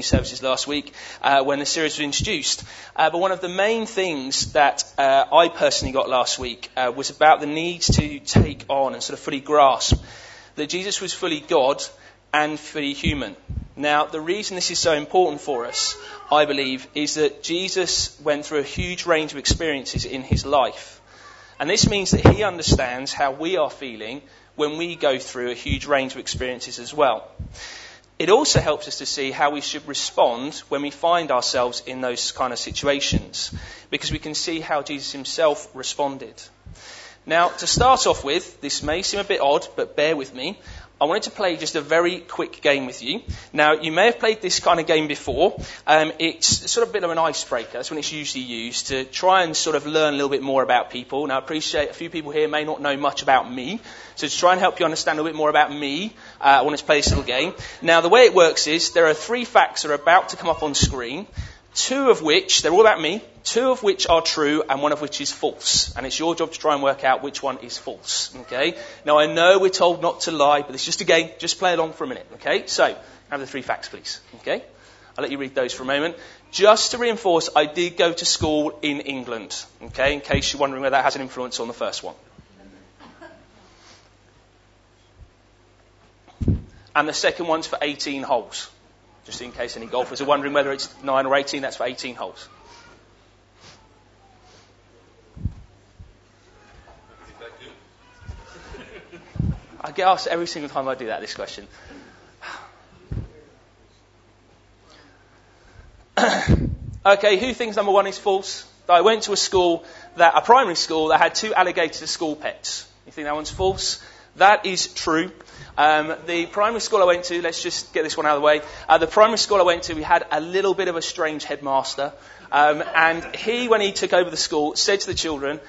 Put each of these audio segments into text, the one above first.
services last week uh, when the series was introduced. Uh, but one of the main things that uh, I personally got last week uh, was about the need to take on and sort of fully grasp that Jesus was fully God and fully human. Now, the reason this is so important for us, I believe, is that Jesus went through a huge range of experiences in his life. And this means that he understands how we are feeling when we go through a huge range of experiences as well. It also helps us to see how we should respond when we find ourselves in those kind of situations, because we can see how Jesus himself responded. Now, to start off with, this may seem a bit odd, but bear with me. I wanted to play just a very quick game with you. Now, you may have played this kind of game before. Um, it's sort of a bit of an icebreaker. That's when it's usually used to try and sort of learn a little bit more about people. Now, I appreciate a few people here may not know much about me. So to try and help you understand a bit more about me, uh, I wanted to play this little game. Now, the way it works is there are three facts that are about to come up on screen two of which, they're all about me, two of which are true and one of which is false. And it's your job to try and work out which one is false. Okay? Now I know we're told not to lie, but it's just a game. Just play along for a minute. Okay? So, have the three facts, please. Okay? I'll let you read those for a moment. Just to reinforce, I did go to school in England. Okay? In case you're wondering whether that has an influence on the first one. And the second one's for 18 holes just in case any golfers are wondering whether it's 9 or 18, that's for 18 holes. I get asked every single time I do that, this question. okay, who thinks number one is false? I went to a school, that, a primary school, that had two alligators as school pets. You think that one's false? That is true. Um, the primary school I went to, let's just get this one out of the way. Uh, the primary school I went to, we had a little bit of a strange headmaster. Um, and he, when he took over the school, said to the children,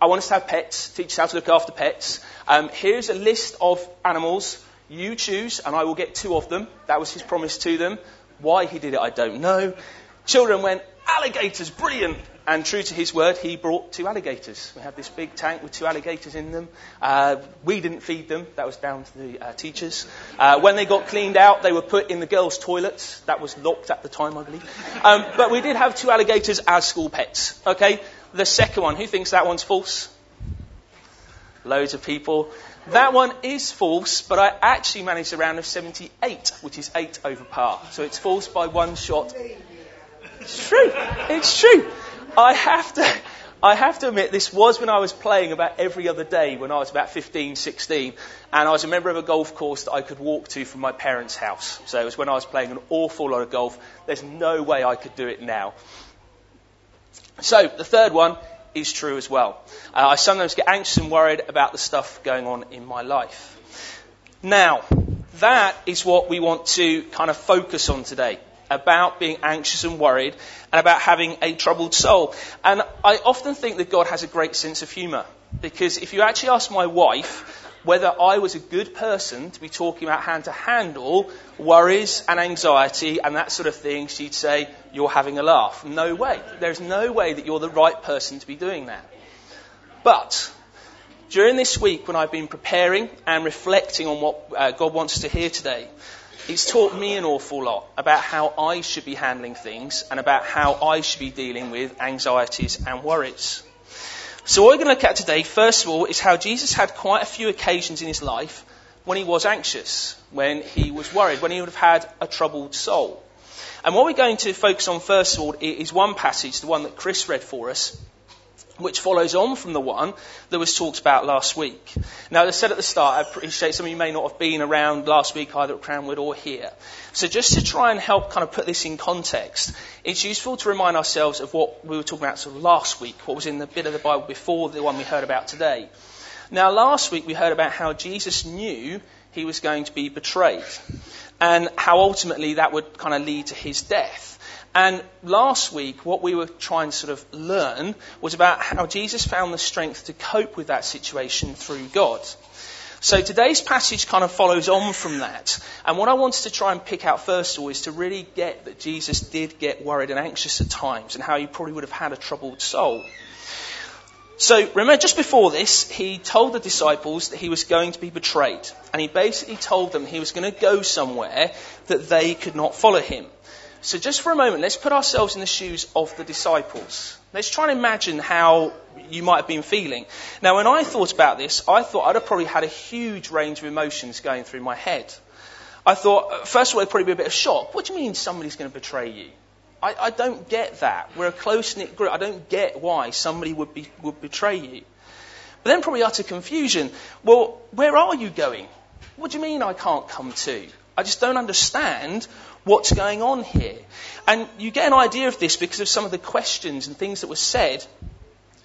I want us to have pets, teach us how to look after pets. Um, here's a list of animals. You choose, and I will get two of them. That was his promise to them. Why he did it, I don't know. Children went, alligators, brilliant. And true to his word, he brought two alligators. We had this big tank with two alligators in them. Uh, we didn't feed them. That was down to the uh, teachers. Uh, when they got cleaned out, they were put in the girls' toilets. That was locked at the time, I believe. Um, but we did have two alligators as school pets. Okay? The second one, who thinks that one's false? Loads of people. That one is false, but I actually managed a round of 78, which is 8 over par. So it's false by one shot. It's true. It's true. I have to, I have to admit, this was when I was playing about every other day when I was about 15, 16, and I was a member of a golf course that I could walk to from my parents' house. So it was when I was playing an awful lot of golf. There's no way I could do it now. So the third one is true as well. Uh, I sometimes get anxious and worried about the stuff going on in my life. Now, that is what we want to kind of focus on today about being anxious and worried and about having a troubled soul. And I often think that God has a great sense of humour. Because if you actually ask my wife whether I was a good person to be talking about how to handle worries and anxiety and that sort of thing, she'd say, You're having a laugh. No way. There's no way that you're the right person to be doing that. But during this week, when I've been preparing and reflecting on what uh, God wants us to hear today, it's taught me an awful lot about how I should be handling things and about how I should be dealing with anxieties and worries. So, what we're going to look at today, first of all, is how Jesus had quite a few occasions in his life when he was anxious, when he was worried, when he would have had a troubled soul. And what we're going to focus on, first of all, is one passage, the one that Chris read for us, which follows on from the one that was talked about last week. Now, as I said at the start, I appreciate some of you may not have been around last week either at Cranwood or here. So just to try and help kind of put this in context, it's useful to remind ourselves of what we were talking about sort of last week, what was in the bit of the Bible before the one we heard about today. Now, last week we heard about how Jesus knew he was going to be betrayed and how ultimately that would kind of lead to his death. And last week, what we were trying to sort of learn was about how Jesus found the strength to cope with that situation through God. So today's passage kind of follows on from that. And what I wanted to try and pick out first of all is to really get that Jesus did get worried and anxious at times and how he probably would have had a troubled soul. So remember, just before this, he told the disciples that he was going to be betrayed. And he basically told them he was going to go somewhere that they could not follow him. So just for a moment, let's put ourselves in the shoes of the disciples. Let's try and imagine how you might have been feeling. Now, when I thought about this, I thought I'd have probably had a huge range of emotions going through my head. I thought, uh, first of all, it'd probably be a bit of shock. What do you mean somebody's going to betray you? I, I don't get that. We're a close knit group. I don't get why somebody would, be, would betray you. But then probably utter confusion. Well, where are you going? What do you mean I can't come too? I just don't understand what's going on here. And you get an idea of this because of some of the questions and things that were said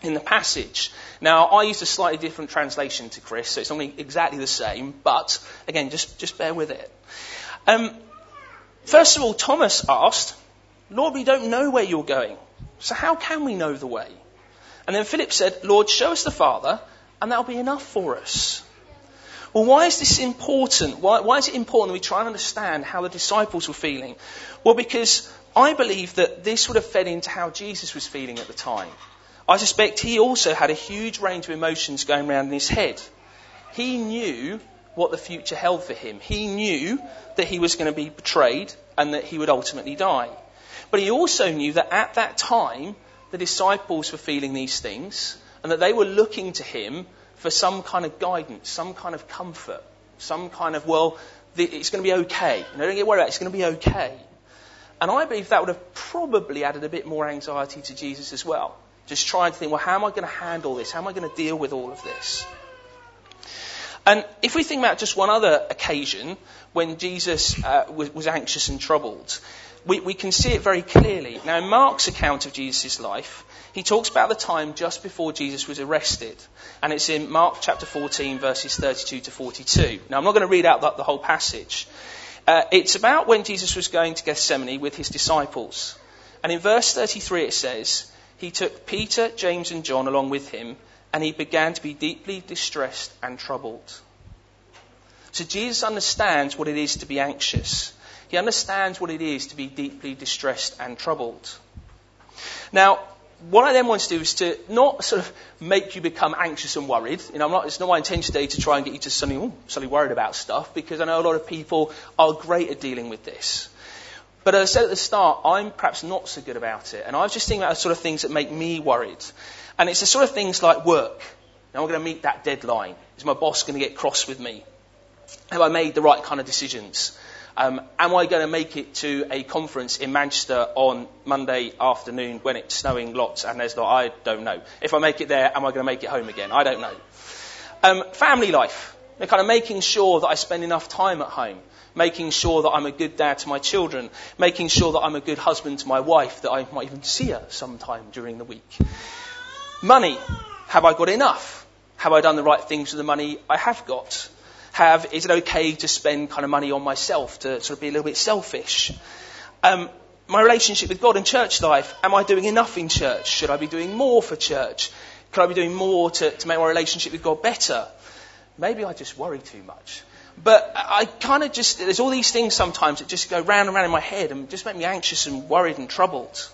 in the passage. Now, I used a slightly different translation to Chris, so it's not exactly the same, but again, just, just bear with it. Um, first of all, Thomas asked, Lord, we don't know where you're going. So how can we know the way? And then Philip said, Lord, show us the Father, and that'll be enough for us. Well, why is this important? Why, why is it important that we try and understand how the disciples were feeling? Well, because I believe that this would have fed into how Jesus was feeling at the time. I suspect he also had a huge range of emotions going around in his head. He knew what the future held for him. He knew that he was going to be betrayed and that he would ultimately die. But he also knew that at that time, the disciples were feeling these things and that they were looking to him for some kind of guidance, some kind of comfort, some kind of, well, it's going to be okay. You know, don't get worried about it, it's going to be okay. And I believe that would have probably added a bit more anxiety to Jesus as well. Just trying to think, well, how am I going to handle this? How am I going to deal with all of this? And if we think about just one other occasion when Jesus uh, was, was, anxious and troubled, we, we can see it very clearly. Now, in Mark's account of Jesus' life, he talks about the time just before Jesus was arrested. And it's in Mark chapter 14, verses 32 to 42. Now, I'm not going to read out the, the whole passage. Uh, it's about when Jesus was going to Gethsemane with his disciples. And in verse 33 it says, He took Peter, James, and John along with him, and he began to be deeply distressed and troubled. So Jesus understands what it is to be anxious. He understands what it is to be deeply distressed and troubled. Now, what I then want to do is to not sort of make you become anxious and worried. You know, not, it's not my intention today to try and get you to suddenly, suddenly worried about stuff because I know a lot of people are great at dealing with this. But as I said at the start, I'm perhaps not so good about it. And I was just thinking about the sort of things that make me worried. And it's the sort of things like work. Now I'm going to meet that deadline. Is my boss going to get cross with me? Have I made the right kind of decisions? Um, am I going to make it to a conference in Manchester on Monday afternoon when it's snowing lots and there's not? I don't know. If I make it there, am I going to make it home again? I don't know. Um, family life. They're kind of making sure that I spend enough time at home, making sure that I'm a good dad to my children, making sure that I'm a good husband to my wife, that I might even see her sometime during the week. Money. Have I got enough? Have I done the right things with the money I have got? Have, is it okay to spend kind of money on myself to sort of be a little bit selfish? Um, my relationship with God and church life, am I doing enough in church? Should I be doing more for church? Could I be doing more to, to make my relationship with God better? Maybe I just worry too much. But I kind of just, there's all these things sometimes that just go round and round in my head and just make me anxious and worried and troubled.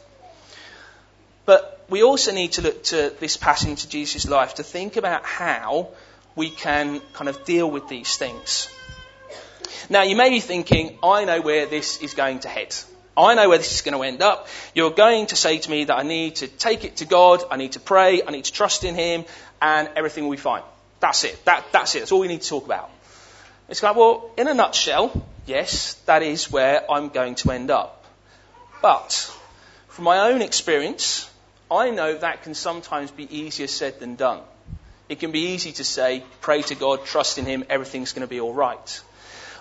But we also need to look to this passage of Jesus' life to think about how we can kind of deal with these things. Now, you may be thinking, I know where this is going to head. I know where this is going to end up. You're going to say to me that I need to take it to God, I need to pray, I need to trust in Him, and everything will be fine. That's it. That, that's it. That's all we need to talk about. It's like, well, in a nutshell, yes, that is where I'm going to end up. But, from my own experience, I know that can sometimes be easier said than done it can be easy to say, pray to God, trust in Him, everything's going to be all right.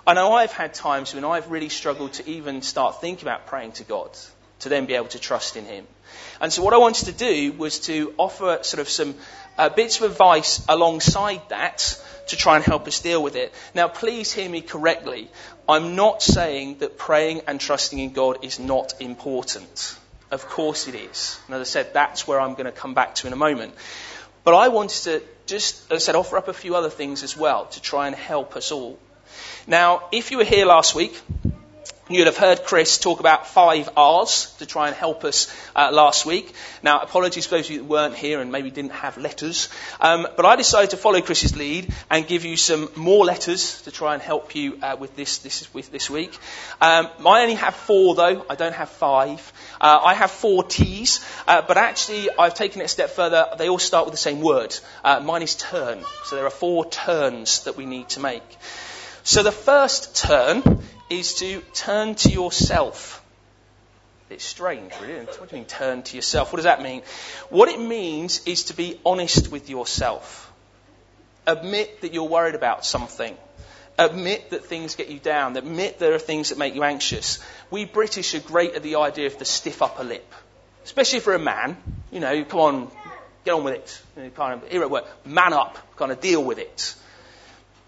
I know I've had times when I've really struggled to even start thinking about praying to God, to then be able to trust in Him. And so what I wanted to do was to offer sort of some uh, bits of advice alongside that to try and help us deal with it. Now, please hear me correctly. I'm not saying that praying and trusting in God is not important. Of course it is. And as I said, that's where I'm going to come back to in a moment. But I wanted to just, as I said, offer up a few other things as well to try and help us all. Now, if you were here last week, You'll have heard Chris talk about five R's to try and help us uh, last week. Now, apologies for those of you that weren't here and maybe didn't have letters. Um, but I decided to follow Chris's lead and give you some more letters to try and help you uh, with this this, with this week. Um, I only have four, though. I don't have five. Uh, I have four T's, uh, but actually I've taken it a step further. They all start with the same word. Uh, mine is turn. So there are four turns that we need to make. So the first turn is to turn to yourself. It's strange, really. What do you mean, turn to yourself? What does that mean? What it means is to be honest with yourself. Admit that you're worried about something. Admit that things get you down. Admit there are things that make you anxious. We British are great at the idea of the stiff upper lip, especially for a man. You know, come on, get on with it. You know, kind of, here at work, man up, kind of deal with it.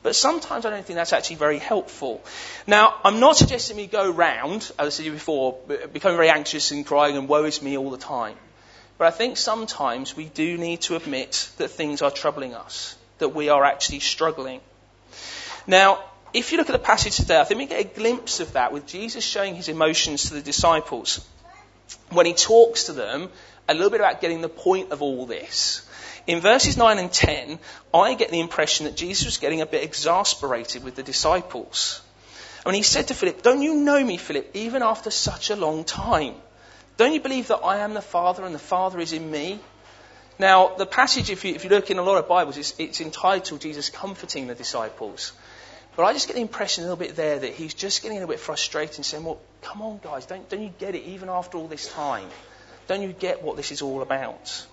But sometimes I don't think that's actually very helpful. Now, I'm not suggesting we go round, as I said before, becoming very anxious and crying and woe is me all the time. But I think sometimes we do need to admit that things are troubling us, that we are actually struggling. Now, if you look at the passage today, I think we get a glimpse of that with Jesus showing his emotions to the disciples. When he talks to them a little bit about getting the point of all this. In verses 9 and 10, I get the impression that Jesus was getting a bit exasperated with the disciples. Mean, he said to Philip, Don't you know me, Philip, even after such a long time? Don't you believe that I am the Father and the Father is in me? Now, the passage, if you, if you look in a lot of Bibles, it's, it's entitled Jesus comforting the disciples. But I just get the impression a little bit there that he's just getting a little bit frustrated and saying, Well, come on, guys, don't, don't you get it even after all this time? Don't you get what this is all about?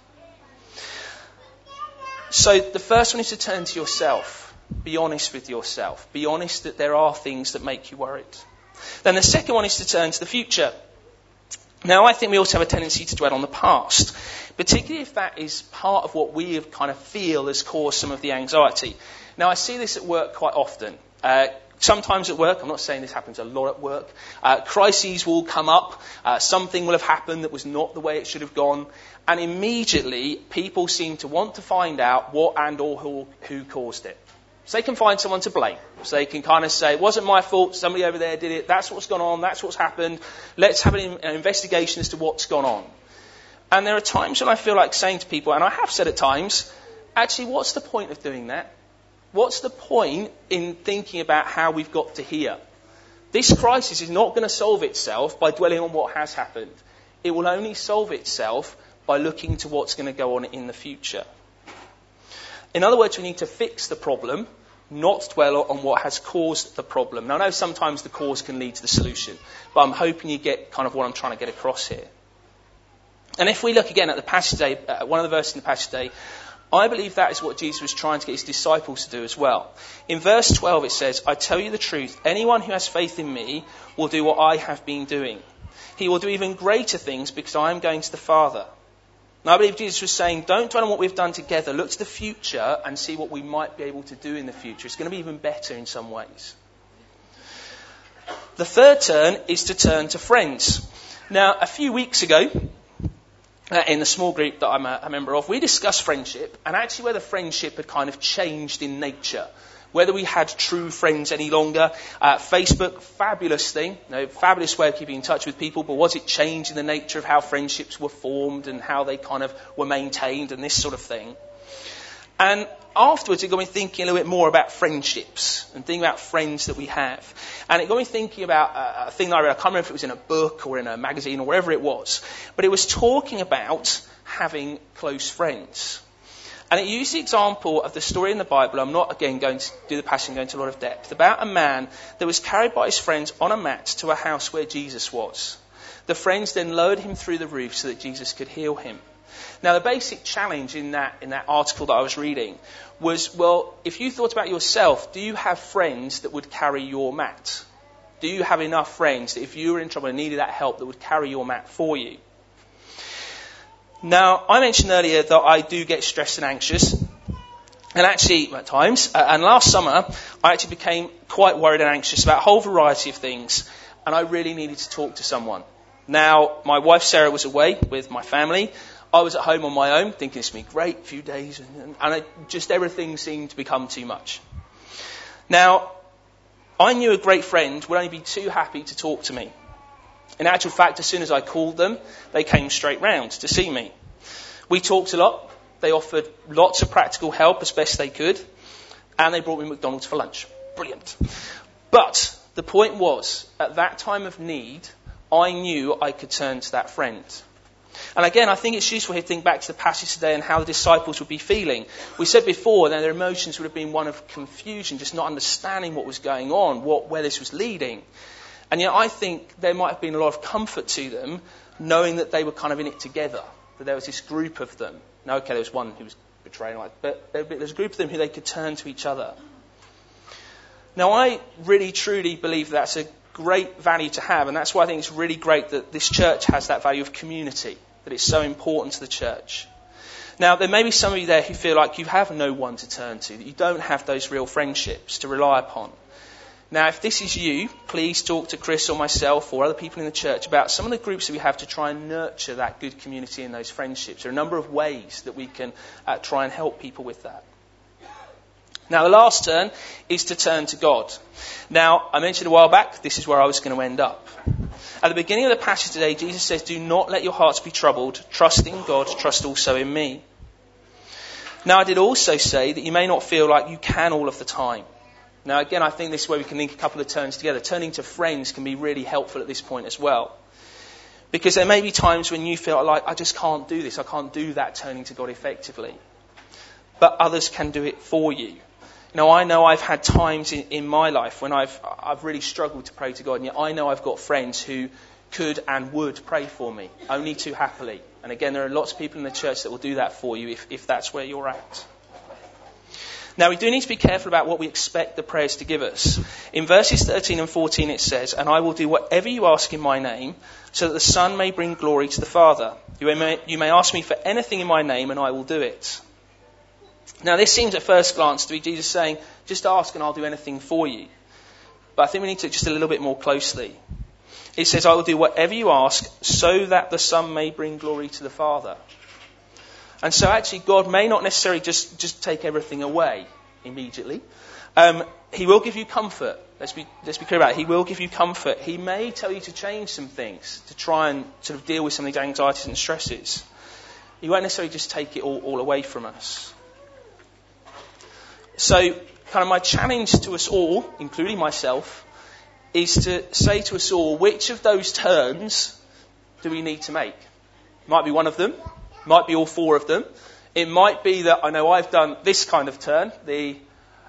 So the first one is to turn to yourself. Be honest with yourself. Be honest that there are things that make you worried. Then the second one is to turn to the future. Now, I think we also have a tendency to dwell on the past, particularly if that is part of what we kind of feel has caused some of the anxiety. Now, I see this at work quite often. Uh, sometimes at work, I'm not saying this happens a lot at work, uh, crises will come up, uh, something will have happened that was not the way it should have gone, and immediately people seem to want to find out what and or who, who caused it. So they can find someone to blame. So they can kind of say, it wasn't my fault, somebody over there did it, that's what's gone on, that's what's happened, let's have an investigation as to what's gone on. And there are times when I feel like saying to people, and I have said at times, actually, what's the point of doing that? What's the point in thinking about how we've got to here? This crisis is not going to solve itself by dwelling on what has happened. It will only solve itself by looking to what's going to go on in the future. In other words, we need to fix the problem, not dwell on what has caused the problem. Now, I know sometimes the cause can lead to the solution, but I'm hoping you get kind of what I'm trying to get across here. And if we look again at the passage today, uh, one of the verses in the passage today, I believe that is what Jesus was trying to get his disciples to do as well. In verse 12 it says, I tell you the truth, anyone who has faith in me will do what I have been doing. He will do even greater things because I am going to the Father. Now I believe Jesus was saying, don't dwell on what we've done together, look to the future and see what we might be able to do in the future. It's going to be even better in some ways. The third turn is to turn to friends. Now, a few weeks ago, uh, in the small group that I'm a, a, member of, we discussed friendship and actually whether friendship had kind of changed in nature. Whether we had true friends any longer. Uh, Facebook, fabulous thing, you know, fabulous way of keeping in touch with people, but was it changing the nature of how friendships were formed and how they kind of were maintained and this sort of thing? And afterwards, it got me thinking a little bit more about friendships and thinking about friends that we have. And it got me thinking about a thing that I read. I can't remember if it was in a book or in a magazine or wherever it was. But it was talking about having close friends. And it used the example of the story in the Bible. I'm not, again, going to do the passage going into a lot of depth. About a man that was carried by his friends on a mat to a house where Jesus was. The friends then lowered him through the roof so that Jesus could heal him. Now, the basic challenge in that, in that article that I was reading was well, if you thought about yourself, do you have friends that would carry your mat? Do you have enough friends that if you were in trouble and needed that help, that would carry your mat for you? Now, I mentioned earlier that I do get stressed and anxious. And actually, at times, uh, and last summer, I actually became quite worried and anxious about a whole variety of things, and I really needed to talk to someone. Now, my wife Sarah was away with my family, I was at home on my own, thinking it's going to be great, a few days, and, and just everything seemed to become too much. Now, I knew a great friend would only be too happy to talk to me. In actual fact, as soon as I called them, they came straight round to see me. We talked a lot. They offered lots of practical help as best they could. And they brought me McDonald's for lunch. Brilliant. But the point was, at that time of need, I knew I could turn to that friend. And again, I think it's useful to think back to the passage today and how the disciples would be feeling. We said before that their emotions would have been one of confusion, just not understanding what was going on, what, where this was leading. And yet I think there might have been a lot of comfort to them knowing that they were kind of in it together, that there was this group of them. Now, okay, there was one who was betraying, but there was a group of them who they could turn to each other. Now, I really truly believe that's a great value to have, and that's why I think it's really great that this church has that value of community, that it's so important to the church. Now, there may be some of you there who feel like you have no one to turn to, that you don't have those real friendships to rely upon. Now, if this is you, please talk to Chris or myself or other people in the church about some of the groups that we have to try and nurture that good community and those friendships. There are a number of ways that we can uh, try and help people with that. Now, the last turn is to turn to God. Now, I mentioned a while back, this is where I was going to end up. At the beginning of the passage today, Jesus says, Do not let your hearts be troubled. Trust in God, trust also in me. Now, I did also say that you may not feel like you can all of the time. Now, again, I think this is where we can link a couple of turns together. Turning to friends can be really helpful at this point as well. Because there may be times when you feel like, I just can't do this. I can't do that turning to God effectively. But others can do it for you. Now, I know I've had times in, in my life when I've, I've really struggled to pray to God, and yet I know I've got friends who could and would pray for me, only too happily. And again, there are lots of people in the church that will do that for you if, if that's where you're at. Now, we do need to be careful about what we expect the prayers to give us. In verses 13 and 14, it says, And I will do whatever you ask in my name, so that the Son may bring glory to the Father. You may, you may ask me for anything in my name, and I will do it. Now, this seems at first glance to be Jesus saying, Just ask, and I'll do anything for you. But I think we need to just a little bit more closely. It says, I will do whatever you ask, so that the Son may bring glory to the Father. And so actually, God may not necessarily just, just take everything away immediately. Um, he will give you comfort. Let's be, let's be clear about it. He will give you comfort. He may tell you to change some things to try and sort of deal with some of these anxieties and stresses. He won't necessarily just take it all, all away from us. So, kind of my challenge to us all, including myself, is to say to us all, which of those turns do we need to make? Might be one of them, might be all four of them. It might be that I know I've done this kind of turn, the,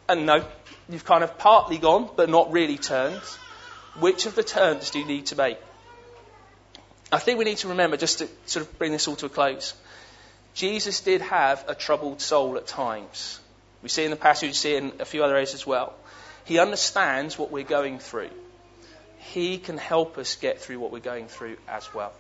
and no, you've kind of partly gone, but not really turned. Which of the turns do you need to make? I think we need to remember, just to sort of bring this all to a close, Jesus did have a troubled soul at times. We see in the passage, we see in a few other areas as well. He understands what we're going through. He can help us get through what we're going through as well.